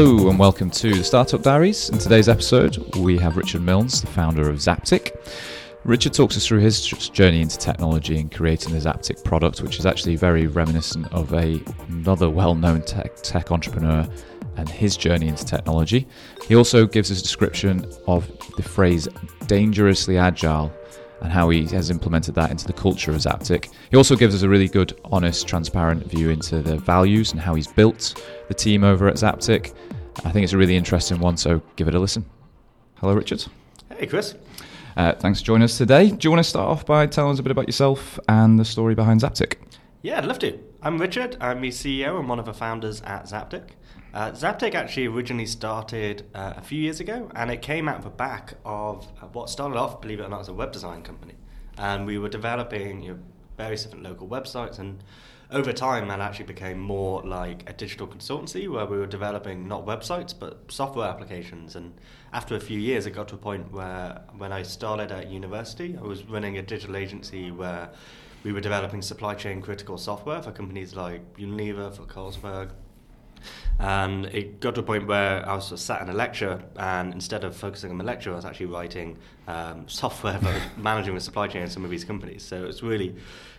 Hello and welcome to the Startup Diaries. In today's episode, we have Richard Milnes, the founder of Zaptic. Richard talks us through his journey into technology and creating the Zaptic product, which is actually very reminiscent of a, another well-known tech, tech entrepreneur and his journey into technology. He also gives us a description of the phrase dangerously agile and how he has implemented that into the culture of Zaptic. He also gives us a really good, honest, transparent view into the values and how he's built the team over at Zaptic. I think it's a really interesting one, so give it a listen. Hello, Richard. Hey, Chris. Uh, thanks for joining us today. Do you want to start off by telling us a bit about yourself and the story behind Zaptic? Yeah, I'd love to. I'm Richard. I'm the CEO and one of the founders at Zaptic. Uh, Zaptic actually originally started uh, a few years ago, and it came out of the back of uh, what started off, believe it or not, as a web design company. And we were developing you know, various different local websites, and over time, that actually became more like a digital consultancy where we were developing not websites but software applications. And after a few years, it got to a point where when I started at university, I was running a digital agency where we were developing supply chain critical software for companies like Unilever, for Carlsberg, and it got to a point where I was sat in a lecture, and instead of focusing on the lecture, I was actually writing um, software for managing the supply chain in some of these companies. So it was really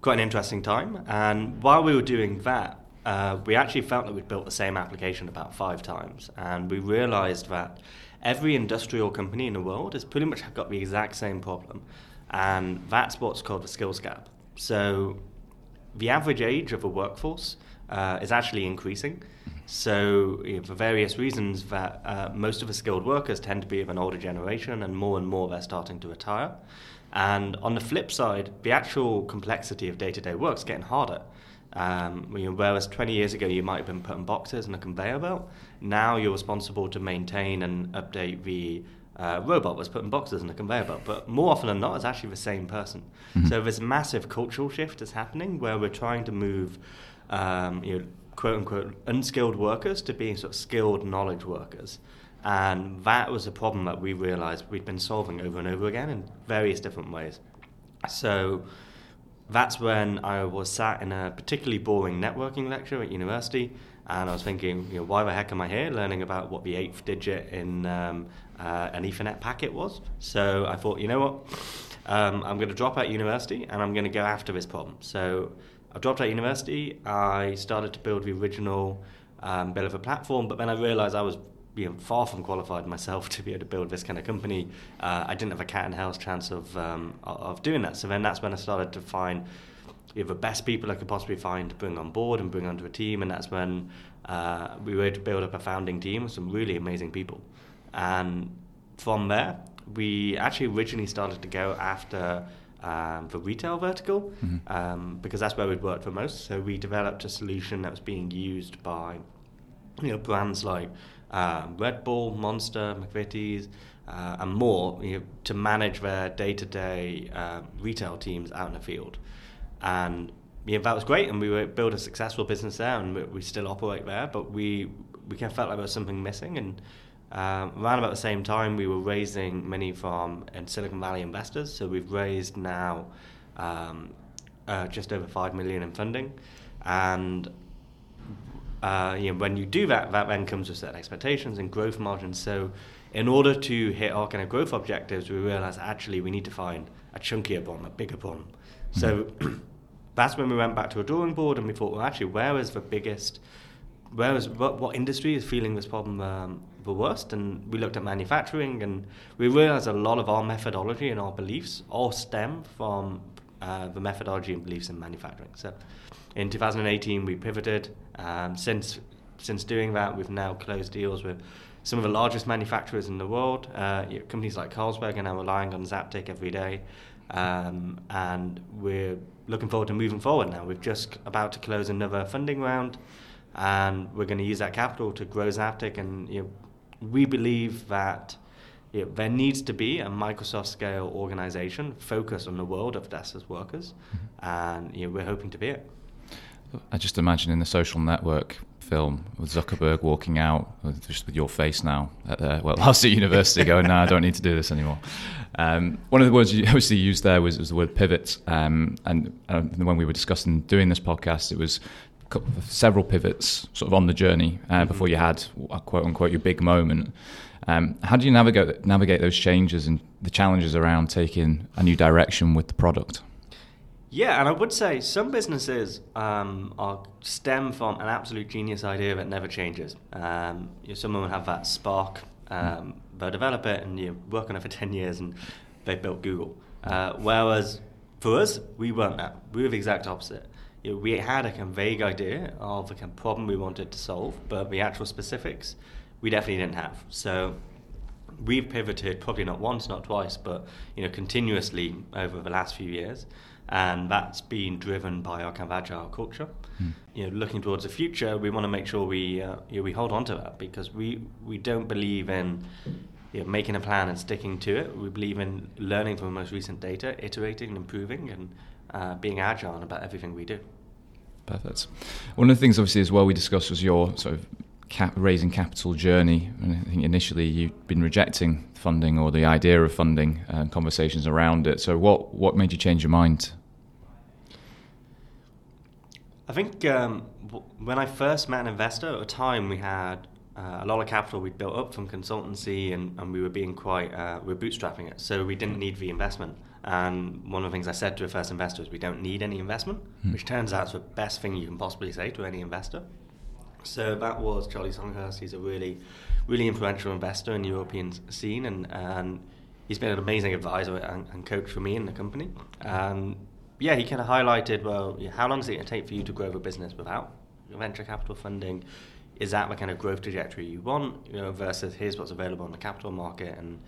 quite an interesting time. And while we were doing that, uh, we actually felt that we'd built the same application about five times, and we realized that every industrial company in the world has pretty much got the exact same problem, and that's what's called the skills gap. So the average age of a workforce uh, is actually increasing. So, you know, for various reasons, that uh, most of the skilled workers tend to be of an older generation, and more and more they're starting to retire. And on the flip side, the actual complexity of day-to-day work is getting harder. Um, you know, whereas 20 years ago you might have been putting boxes in a conveyor belt, now you're responsible to maintain and update the uh, robot that's putting boxes in a conveyor belt. But more often than not, it's actually the same person. Mm-hmm. So this massive cultural shift is happening where we're trying to move, um, you know, quote unquote unskilled workers to being sort of skilled knowledge workers. And that was a problem that we realized we'd been solving over and over again in various different ways. So that's when I was sat in a particularly boring networking lecture at university, and I was thinking, you know, why the heck am I here learning about what the eighth digit in um, uh, an Ethernet packet was? So I thought, you know what, um, I'm going to drop out university and I'm going to go after this problem. So I dropped out of university. I started to build the original um, bit of a platform, but then I realized I was you know, far from qualified myself to be able to build this kind of company. Uh, I didn't have a cat and hell's chance of um, of doing that. So then that's when I started to find you know, the best people I could possibly find to bring on board and bring onto a team. And that's when uh, we were able to build up a founding team with some really amazing people. And from there, we actually originally started to go after um, the retail vertical mm-hmm. um, because that's where we'd worked for most. So we developed a solution that was being used by you know brands like um, Red Bull, Monster, McVitie's, uh, and more you know, to manage their day-to-day uh, retail teams out in the field. And know, that was great, and we were built a successful business there, and we, we still operate there. But we we kind of felt like there was something missing, and um, around about the same time, we were raising money from in Silicon Valley investors. So we've raised now um, uh, just over five million in funding, and uh, you know, when you do that, that then comes with certain expectations and growth margins. So, in order to hit our kind of growth objectives, we realized actually we need to find a chunkier bomb, a bigger bomb. Mm-hmm. So, that's when we went back to a drawing board and we thought, well, actually, where is the biggest, where is what, what industry is feeling this problem um, the worst? And we looked at manufacturing, and we realized a lot of our methodology and our beliefs all stem from uh, the methodology and beliefs in manufacturing. So, in 2018, we pivoted. Um, since since doing that, we've now closed deals with some of the largest manufacturers in the world. Uh, companies like Carlsberg are now relying on Zaptic every day, um, and we're looking forward to moving forward now. We've just about to close another funding round, and we're going to use that capital to grow Zaptic. And you know, we believe that you know, there needs to be a Microsoft scale organization focused on the world of deskless workers, mm-hmm. and you know, we're hoping to be it. I just imagine in the social network film with Zuckerberg walking out with, just with your face now at the, well last at university going no I don't need to do this anymore um, one of the words you obviously used there was, was the word pivot um, and uh, when we were discussing doing this podcast it was couple, several pivots sort of on the journey uh, Mm-hmm. before you had uh, quote unquote your big moment. Um, how do you navigate navigate those changes and the challenges around taking a new direction with the product? Yeah, and I would say some businesses um, are stem from an absolute genius idea that never changes. Um, you know, some of them have that spark. Um, they'll develop it and you work on it for 10 years and they built Google. Uh, whereas for us, we weren't that. We were the exact opposite. You know, we had a kind of vague idea of the kind of problem we wanted to solve, but the actual specifics we definitely didn't have. So we've pivoted probably not once, not twice, but you know continuously over the last few years, and that's been driven by our kind of agile culture. You know, looking towards the future, we want to make sure we uh, you know, we hold on to that because we we don't believe in you know, making a plan and sticking to it. We believe in learning from the most recent data, iterating and improving, and uh, being agile about everything we do. Perfect. One of the things, obviously, as well, we discussed was your sort of cap- raising capital journey. And I think initially you've been rejecting funding or the idea of funding and conversations around it. So, what what made you change your mind? I think um, when I first met an investor, at the time we had uh, a lot of capital we'd built up from consultancy, and, and we were being quite uh, we were bootstrapping it, so we didn't need the investment. And one of the things I said to a first investor is we don't need any investment, hmm. which turns out is the best thing you can possibly say to any investor. So that was Charlie Songhurst. He's a really, really influential investor in the European scene, and, and he's been an amazing advisor and, and coach for me in the company. And yeah, he kind of highlighted, well, yeah, how long is it going to take for you to grow the business without venture capital funding? Is that the kind of growth trajectory you want? You know, versus here's what's available on the capital market. And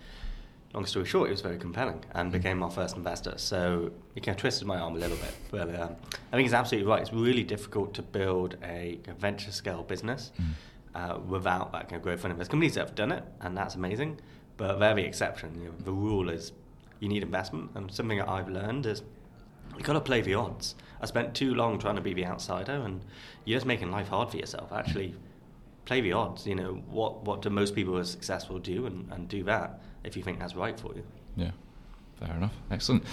long story short, it was very compelling and became our first investor. So it kind of twisted my arm a little bit. But um, I think he's absolutely right. It's really difficult to build a, venture scale business uh, without that kind of growth funding. There's companies that have done it, and that's amazing. But they're the exception. You know, the rule is you need investment. And something that I've learned is you've got to play the odds. I spent too long trying to be the outsider, and you're just making life hard for yourself. Actually, play the odds. You know, what what do most people who are successful do, and, and do that if you think that's right for you. Yeah, fair enough. Excellent.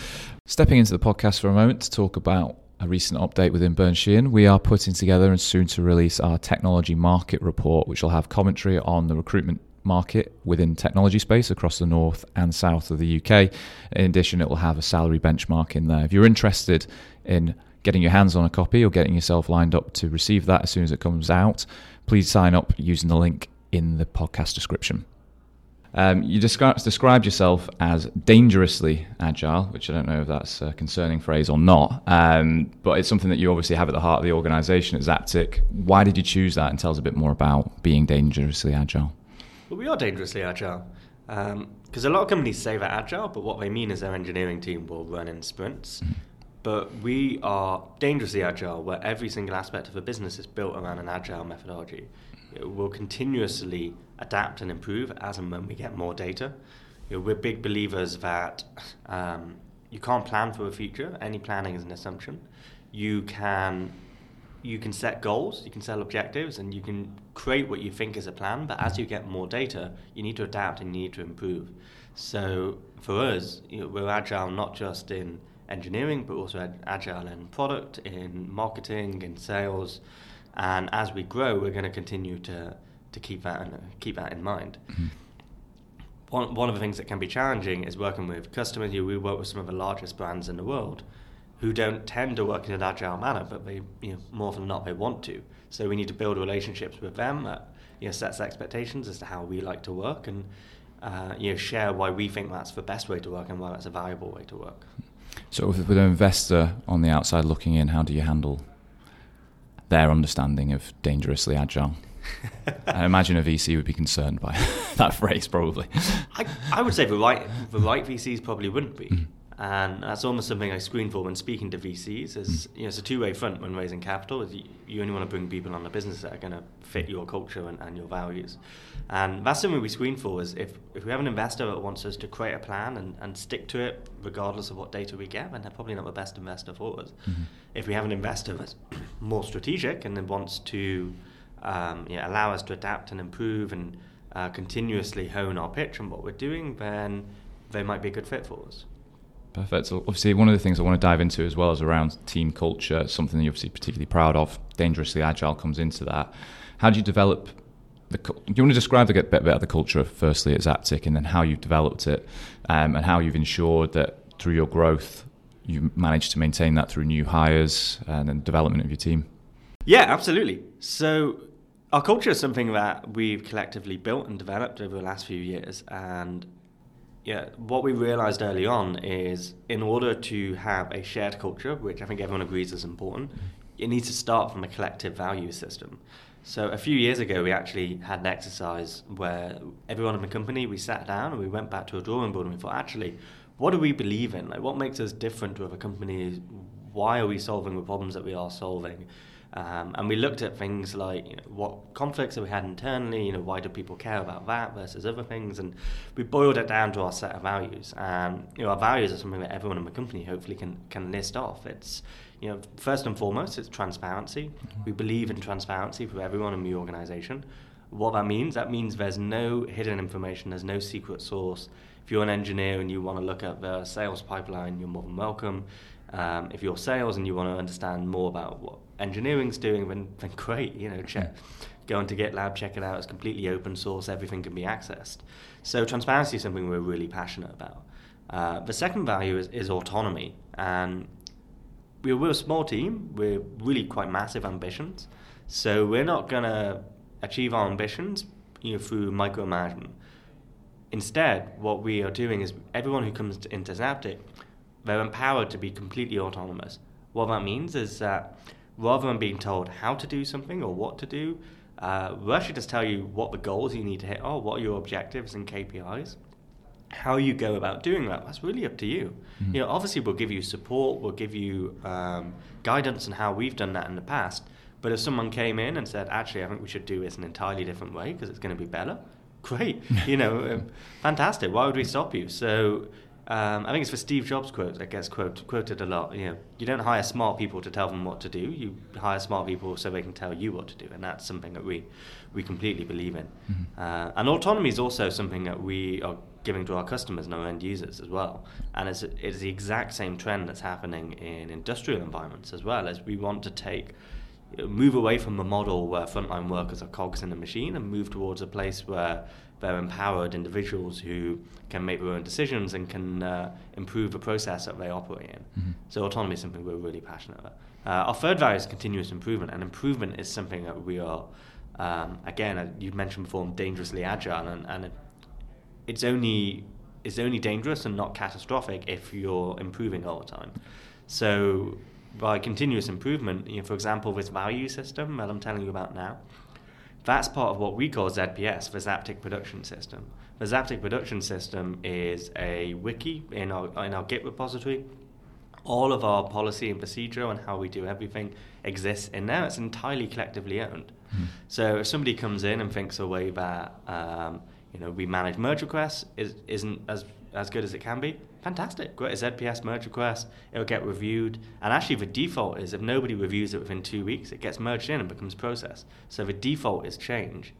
Stepping into the podcast for a moment to talk about a recent update within Burns Sheehan, we are putting together and soon to release our technology market report, which will have commentary on the recruitment market within technology space across the north and south of the UK. In addition, it will have a salary benchmark in there. If you're interested in getting your hands on a copy or getting yourself lined up to receive that as soon as it comes out, please sign up using the link in the podcast description. Um, you descri- described yourself as dangerously agile, which I don't know if that's a concerning phrase or not, um, but it's something that you obviously have at the heart of the organisation at Zaptic. Why did you choose that? And tell us a bit more about being dangerously agile. Well, we are dangerously agile. Because a lot of companies say they're agile, but what they mean is their engineering team will run in sprints. But we are dangerously agile, where every single aspect of the business is built around an agile methodology. It will continuously adapt and improve as and when we get more data. You know, we're big believers that um, you can't plan for the future. Any planning is an assumption. You can you can set goals, you can set objectives, and you can create what you think is a plan. But as you get more data, you need to adapt and you need to improve. So for us, you know, we're agile not just in engineering, but also ag- agile in product, in marketing, in sales. And as we grow, we're going to continue to to keep that in, keep that in mind. One, one of the things that can be challenging is working with customers. You, we work with some of the largest brands in the world who don't tend to work in an agile manner, but they, you know, more often than not, they want to. So we need to build relationships with them that you know, sets expectations as to how we like to work and uh, you know, share why we think that's the best way to work and why that's a valuable way to work. So, with an investor on the outside looking in, how do you handle their understanding of dangerously agile? I imagine a VC would be concerned by that phrase, probably. I, I would say the right, the right VCs probably wouldn't be. Mm. And that's almost something I screen for when speaking to VCs. Is you know, it's a two-way front when raising capital. Is you, you only want to bring people on the business that are going to fit your culture and, and your values. And that's something we screen for. Is if, if we have an investor that wants us to create a plan and, and stick to it regardless of what data we get, then they're probably not the best investor for us. If we have an investor that's more strategic and then wants to um, you know, allow us to adapt and improve and uh, continuously hone our pitch and what we're doing, then they might be a good fit for us. Perfect. So obviously, one of the things I want to dive into as well is around team culture, something that you're obviously particularly proud of. Dangerously agile comes into that. How do you develop the? Do you want to describe a bit about the culture, firstly at Zaptic, and then how you've developed it, um, and how you've ensured that through your growth, you managed to maintain that through new hires and then development of your team? Yeah, absolutely. So our culture is something that we've collectively built and developed over the last few years, and yeah, what we realized early on is in order to have a shared culture, which I think everyone agrees is important, it needs to start from a collective value system. So a few years ago, we actually had an exercise where everyone in the company we sat down and we went back to a drawing board and we thought, actually, what do we believe in? Like, what makes us different to other companies? Why are we solving the problems that we are solving? Um, and we looked at things like you know, what conflicts we had internally, you know, why do people care about that versus other things, and we boiled it down to our set of values. And you know, our values are something that everyone in the company hopefully can can list off. It's you know, first and foremost, it's transparency. Mm-hmm. We believe in transparency for everyone in the organization. What that means, that means there's no hidden information, there's no secret source. If you're an engineer and you want to look at the sales pipeline, you're more than welcome. Um, if you're sales and you want to understand more about what engineering's doing, then, then great. You know, check, go into GitLab, check it out. It's completely open source. Everything can be accessed. So transparency is something we're really passionate about. Uh, the second value is, is autonomy, and we're, we're a small team. We're really quite massive ambitions, so we're not gonna achieve our ambitions, you know, through micromanagement. Instead, what we are doing is everyone who comes into Zaptic they're empowered to be completely autonomous. What that means is that rather than being told how to do something or what to do, uh, actually just tell you what the goals you need to hit are, what are your objectives and KPIs. How you go about doing that, that's really up to you. Mm-hmm. You know, obviously we'll give you support, we'll give you um, guidance on how we've done that in the past. But if someone came in and said, actually, I think we should do this in an entirely different way because it's going to be better, great. you know, um, fantastic. Why would we stop you? So um, I think it's for Steve Jobs' quote that gets quote, quoted a lot. You know, you don't hire smart people to tell them what to do. You hire smart people so they can tell you what to do, and that's something that we we completely believe in. Mm-hmm. Uh, and autonomy is also something that we are giving to our customers and our end users as well. And it's it's the exact same trend that's happening in industrial environments as well. As we want to take move away from the model where frontline workers are cogs in a machine and move towards a place where they're empowered individuals who can make their own decisions and can uh, improve the process that they operate in. Mm-hmm. So autonomy is something we're really passionate about. Uh, our third value is continuous improvement, and improvement is something that we are, um, again, uh, you mentioned before, dangerously agile, and, and it's only it's only dangerous and not catastrophic if you're improving all the time. So by continuous improvement, you know, for example, this value system that I'm telling you about now, that's part of what we call ZPS, the Zaptic Production System. The Zaptic Production System is a wiki in our, in our Git repository. All of our policy and procedure and how we do everything exists in there. It's entirely collectively owned. Mm. So if somebody comes in and thinks a way that um, you know we manage merge requests is, isn't as as good as it can be, fantastic. Great, ZPS merge request, it'll get reviewed. And actually, the default is if nobody reviews it within two weeks, it gets merged in and becomes process. So the default is change,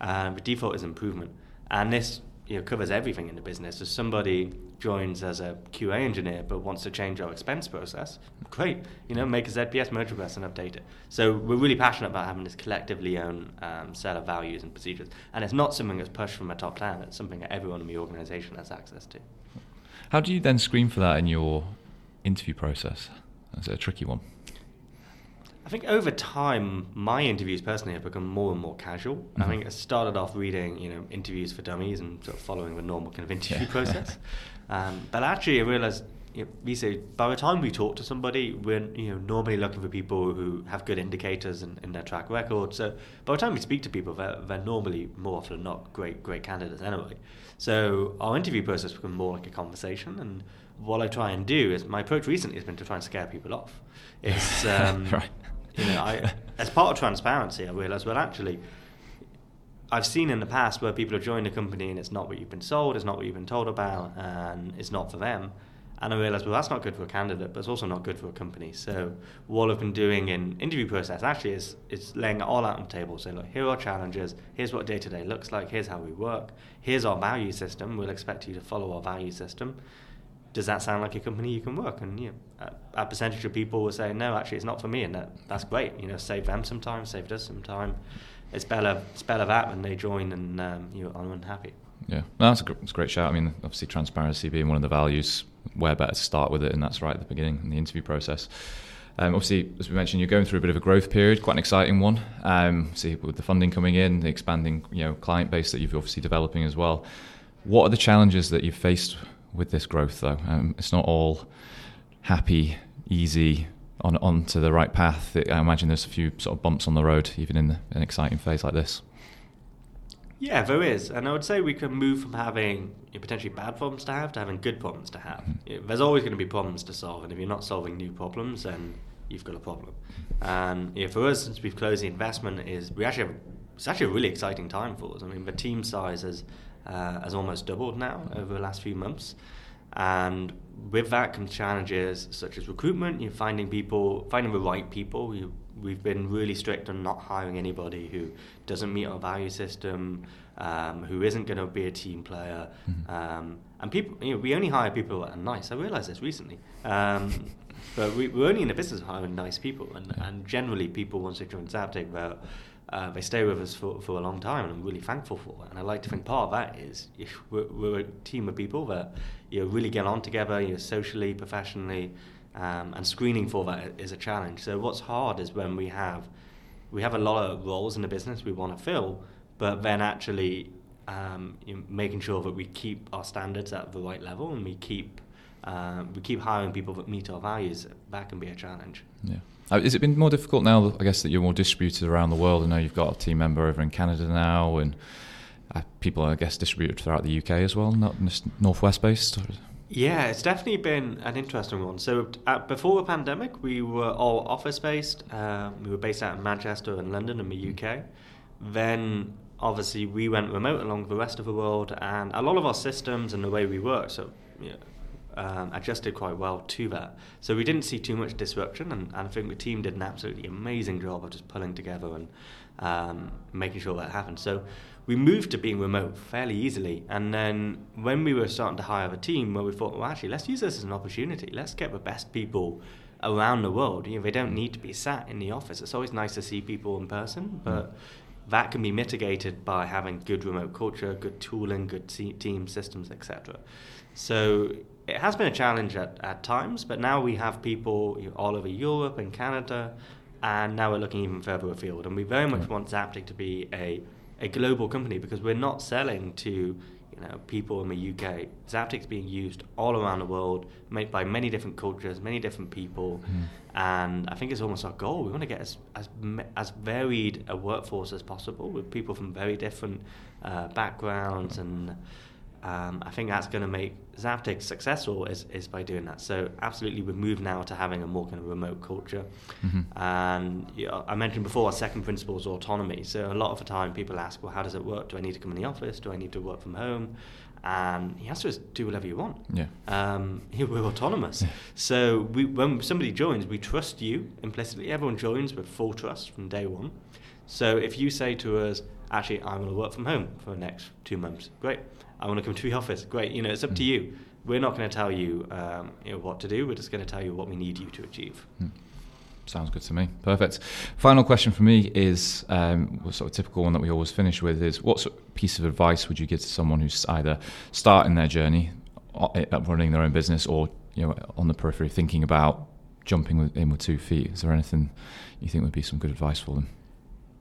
and the default is improvement. And this you know, covers everything in the business. If somebody joins as a QA engineer but wants to change our expense process, great. You know, make a ZPS merge request and update it. So we're really passionate about having this collectively owned um, set of values and procedures. And it's not something that's pushed from a top down. It's something that everyone in the organisation has access to. How do you then screen for that in your interview process? Is it a tricky one? I think over time, my interviews personally have become more and more casual. Mm-hmm. I think I started off reading, you know, interviews for dummies and sort of following the normal kind of interview yeah. process. Um, but actually, I realized you know, we say by the time we talk to somebody, we're you know normally looking for people who have good indicators in, in their track record. So by the time we speak to people, they're, they're normally more often than not great great candidates anyway. So our interview process becomes more like a conversation, and what I try and do is my approach recently has been to try and scare people off. It's um, right. You know, I, as part of transparency, I realise well actually. I've seen in the past where people have joined a company and it's not what you've been sold, it's not what you've been told about, and it's not for them. And I realised, well, that's not good for a candidate, but it's also not good for a company. So what I've been doing in interview process actually is is laying it all out on the table. Saying, look, here are our challenges. Here's what day to day looks like. Here's how we work. Here's our value system. We'll expect you to follow our value system does that sound like a company you can work? And you know, a, a percentage of people will say, no, actually, it's not for me, and that, that's great. You know, save them some time, saved us some time. It's better, it's better that when they join and um, you are unhappy. Yeah, no, that's a, that's a great shout. I mean, obviously, transparency being one of the values, where better to start with it, and that's right at the beginning in the interview process. Um, obviously, as we mentioned, you're going through a bit of a growth period, quite an exciting one. Um, see, with the funding coming in, the expanding, you know, client base that you've obviously developing as well. What are the challenges that you've faced with this growth, though? Um, it's not all happy, easy, on onto the right path. I imagine there's a few sort of bumps on the road, even in an exciting phase like this. Yeah, there is, and I would say we can move from having you know, potentially bad problems to have to having good problems to have. Mm. There's always going to be problems to solve, and if you're not solving new problems, then you've got a problem. And know, for us, since we've closed the investment, is we actually have, it's actually a really exciting time for us. I mean, the team size has uh, has almost doubled now over the last few months, and with that comes challenges such as recruitment. You're finding people, finding the right people. You, we've been really strict on not hiring anybody who doesn't meet our value system, um, who isn't going to be a team player. Mm-hmm. Um, and people, you know, we only hire people that are nice. I realized this recently. Um, but we, are only in the business of hiring nice people, and, and generally people once they join Zaptic, uh, they stay with us for, for a long time, and I'm really thankful for it. And I like to think part of that is we're, we're a team of people that you know, really get on together, you know, socially, professionally, um, and screening for that is a challenge. So what's hard is when we have we have a lot of roles in the business we want to fill, but then actually um, you know, making sure that we keep our standards at the right level and we keep um, we keep hiring people that meet our values. That can be a challenge. Yeah. Uh, has it been more difficult now? I guess that you're more distributed around the world. I know you've got a team member over in Canada now, and uh, people, I guess, distributed throughout the UK as well, not just northwest based. Yeah, it's definitely been an interesting one. So uh, before the pandemic, we were all office based. Um, we were based out in Manchester and London in the UK. Then obviously we went remote along with the rest of the world, and a lot of our systems and the way we work, so you know, um, adjusted quite well to that. So we didn't see too much disruption, and, and, I think the team did an absolutely amazing job of just pulling together and um, making sure that happened. So we moved to being remote fairly easily. And then when we were starting to hire a team, where we thought, well, actually, let's use this as an opportunity. Let's get the best people around the world. You know, they don't need to be sat in the office. It's always nice to see people in person, mm. but that can be mitigated by having good remote culture, good tooling, good team systems, etc. So it has been a challenge at, at times, but now we have people all over Europe and Canada, and now we're looking even further afield. And we very mm. much want Zaptic to be a a global company because we're not selling to you know people in the UK. Zaptic's being used all around the world, made by many different cultures, many different people, mm. and I think it's almost our goal. We want to get as as as varied a workforce as possible with people from very different uh, backgrounds and um, I think that's going to make Zaptic successful is, is by doing that. So absolutely, we've moved now to having a more kind of remote culture. Mm-hmm. And you know, I mentioned before, our second principle is autonomy. So a lot of the time, people ask, well, how does it work? Do I need to come in the office? Do I need to work from home? And the answer is do whatever you want. Yeah. Um, we're autonomous. Yeah. So we, when somebody joins, we trust you implicitly. Everyone joins with full trust from day one. So if you say to us, actually, I'm going to work from home for the next two months, great I want to come to the office. Great, you know, it's up to hmm. you. We're not going to tell you, um, you know, what to do. We're just going to tell you what we need you to achieve. Hmm. Sounds good to me. Perfect. Final question for me is um, sort of typical one that we always finish with is what sort of piece of advice would you give to someone who's either starting their journey, uh, running their own business, or you know on the periphery thinking about jumping in with two feet? Is there anything you think would be some good advice for them?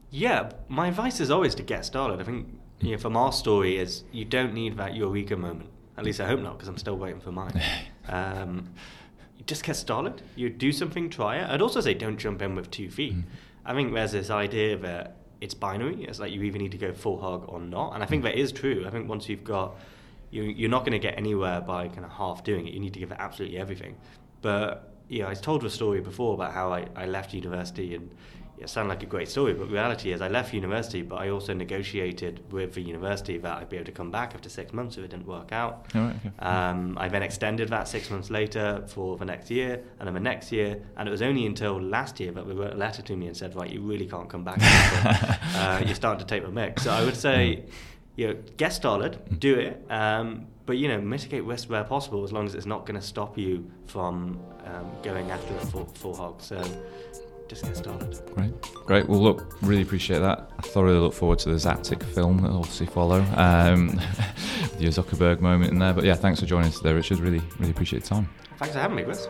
Yeah, my advice is always to get started. I think you know, from our story is you don't need that eureka moment. At least I hope not, because I'm still waiting for mine. um, you just get started. You do something, try it. I'd also say don't jump in with two feet. Mm. I think there's this idea that it's binary. It's like you either need to go full hog or not. And I think mm. that is true. I think once you've got, you, you're not going to get anywhere by kind of half doing it. You need to give it absolutely everything. But yeah, I told a story before about how I, I left university and it sounded like a great story, but reality is I left university, but I also negotiated with the university that I'd be able to come back after six months if it didn't work out. right, okay. um, I then extended that six months later for the next year, and then the next year, and it was only until last year that they wrote a letter to me and said, right, you really can't come back. uh, you're starting to take the mix. So I would say, you know, get started, do it. Um, but you know, mitigate risk where possible, as long as it's not going to stop you from um, going after it full, full hog. So just get started. Great, great. Well, look, really appreciate that. I thoroughly look forward to the Zaptic film that'll obviously follow. Um, the Zuckerberg moment in there. But yeah, thanks for joining us today, Richard. Really, really appreciate your time. Thanks for having me, Chris.